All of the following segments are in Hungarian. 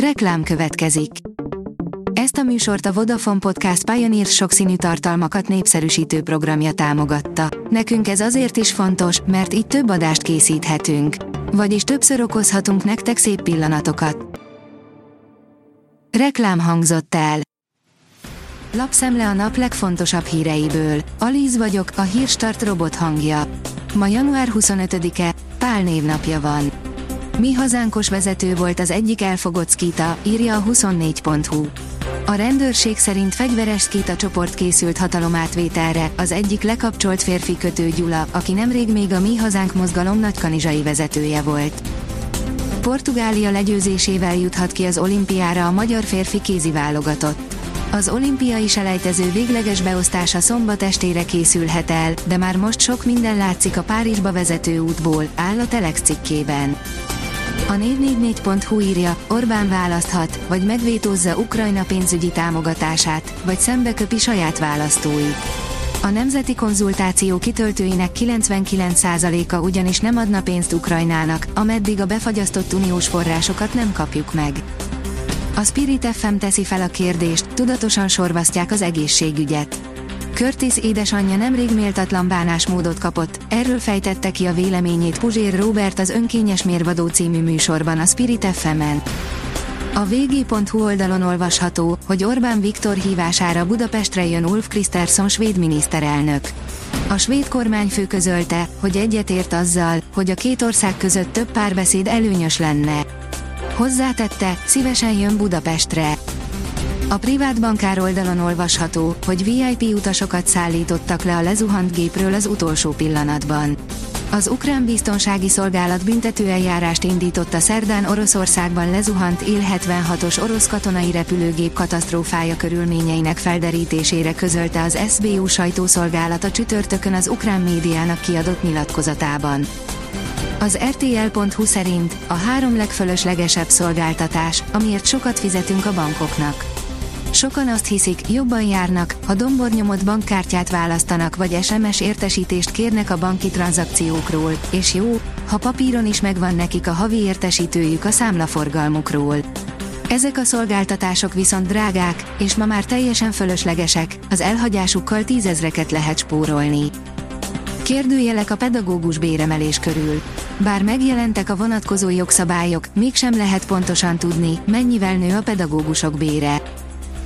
Reklám következik. Ezt a műsort a Vodafone Podcast Pioneer sokszínű tartalmakat népszerűsítő programja támogatta. Nekünk ez azért is fontos, mert így több adást készíthetünk. Vagyis többször okozhatunk nektek szép pillanatokat. Reklám hangzott el. Lapszemle a nap legfontosabb híreiből. Alíz vagyok, a hírstart robot hangja. Ma január 25-e, Pál névnapja van. Mi hazánkos vezető volt az egyik elfogott skita, írja a 24.hu. A rendőrség szerint fegyveres skita csoport készült hatalomátvételre, az egyik lekapcsolt férfi kötő Gyula, aki nemrég még a Mi Hazánk mozgalom nagykanizsai vezetője volt. Portugália legyőzésével juthat ki az olimpiára a magyar férfi kézi válogatott. Az olimpiai selejtező végleges beosztása szombat estére készülhet el, de már most sok minden látszik a Párizsba vezető útból, áll a Telex cikkében. A 444.hu írja, Orbán választhat, vagy megvétózza Ukrajna pénzügyi támogatását, vagy szembeköpi saját választói. A nemzeti konzultáció kitöltőinek 99%-a ugyanis nem adna pénzt Ukrajnának, ameddig a befagyasztott uniós forrásokat nem kapjuk meg. A Spirit FM teszi fel a kérdést, tudatosan sorvasztják az egészségügyet. Curtis édesanyja nemrég méltatlan bánásmódot kapott, erről fejtette ki a véleményét Puzsér Robert az Önkényes Mérvadó című műsorban a Spirit FM-en. A vg.hu oldalon olvasható, hogy Orbán Viktor hívására Budapestre jön Ulf Kristersson svéd miniszterelnök. A svéd kormányfő közölte, hogy egyetért azzal, hogy a két ország között több párbeszéd előnyös lenne. Hozzátette, szívesen jön Budapestre. A privát bankár oldalon olvasható, hogy VIP utasokat szállítottak le a lezuhant gépről az utolsó pillanatban. Az ukrán biztonsági szolgálat büntetőeljárást indított a szerdán Oroszországban lezuhant Il-76-os orosz katonai repülőgép katasztrófája körülményeinek felderítésére közölte az SBU sajtószolgálata csütörtökön az ukrán médiának kiadott nyilatkozatában. Az RTL.hu szerint a három legfölöslegesebb szolgáltatás, amiért sokat fizetünk a bankoknak. Sokan azt hiszik, jobban járnak, ha dombornyomott bankkártyát választanak vagy SMS értesítést kérnek a banki tranzakciókról, és jó, ha papíron is megvan nekik a havi értesítőjük a számlaforgalmukról. Ezek a szolgáltatások viszont drágák, és ma már teljesen fölöslegesek, az elhagyásukkal tízezreket lehet spórolni. Kérdőjelek a pedagógus béremelés körül. Bár megjelentek a vonatkozó jogszabályok, mégsem lehet pontosan tudni, mennyivel nő a pedagógusok bére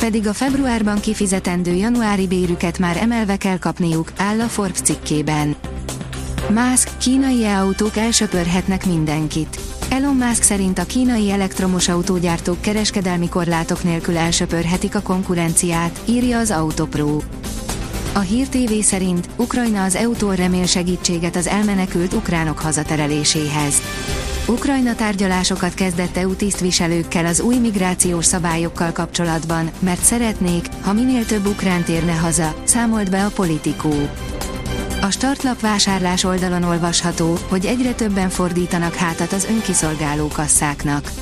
pedig a februárban kifizetendő januári bérüket már emelve kell kapniuk, áll a Forbes cikkében. Musk, kínai e-autók elsöpörhetnek mindenkit. Elon Musk szerint a kínai elektromos autógyártók kereskedelmi korlátok nélkül elsöpörhetik a konkurenciát, írja az Autopro. A Hír TV szerint Ukrajna az EU-tól remél segítséget az elmenekült ukránok hazatereléséhez. Ukrajna tárgyalásokat kezdett EU tisztviselőkkel az új migrációs szabályokkal kapcsolatban, mert szeretnék, ha minél több ukrán térne haza, számolt be a politikó. A startlap vásárlás oldalon olvasható, hogy egyre többen fordítanak hátat az önkiszolgáló kasszáknak.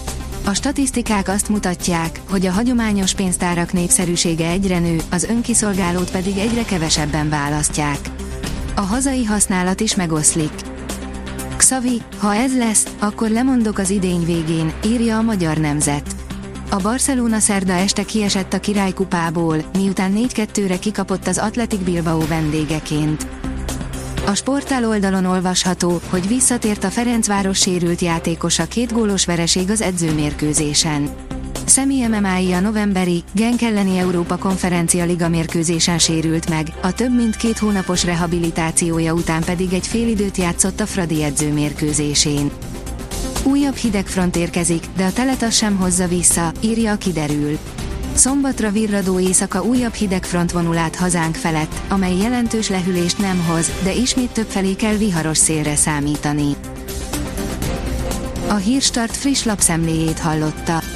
A statisztikák azt mutatják, hogy a hagyományos pénztárak népszerűsége egyre nő, az önkiszolgálót pedig egyre kevesebben választják. A hazai használat is megoszlik. Xavi, ha ez lesz, akkor lemondok az idény végén, írja a magyar nemzet. A Barcelona szerda este kiesett a királykupából, miután 4-2-re kikapott az Athletic Bilbao vendégeként. A sportál oldalon olvasható, hogy visszatért a Ferencváros sérült játékosa két gólos vereség az edzőmérkőzésen. Szemi MMI a novemberi, Genk elleni Európa Konferencia Liga mérkőzésen sérült meg, a több mint két hónapos rehabilitációja után pedig egy időt játszott a Fradi edzőmérkőzésén. Újabb hidegfront érkezik, de a teletas sem hozza vissza, írja a kiderül. Szombatra virradó éjszaka újabb hidegfront vonul át hazánk felett, amely jelentős lehűlést nem hoz, de ismét több felé kell viharos szélre számítani. A Hírstart friss lapszemléjét hallotta.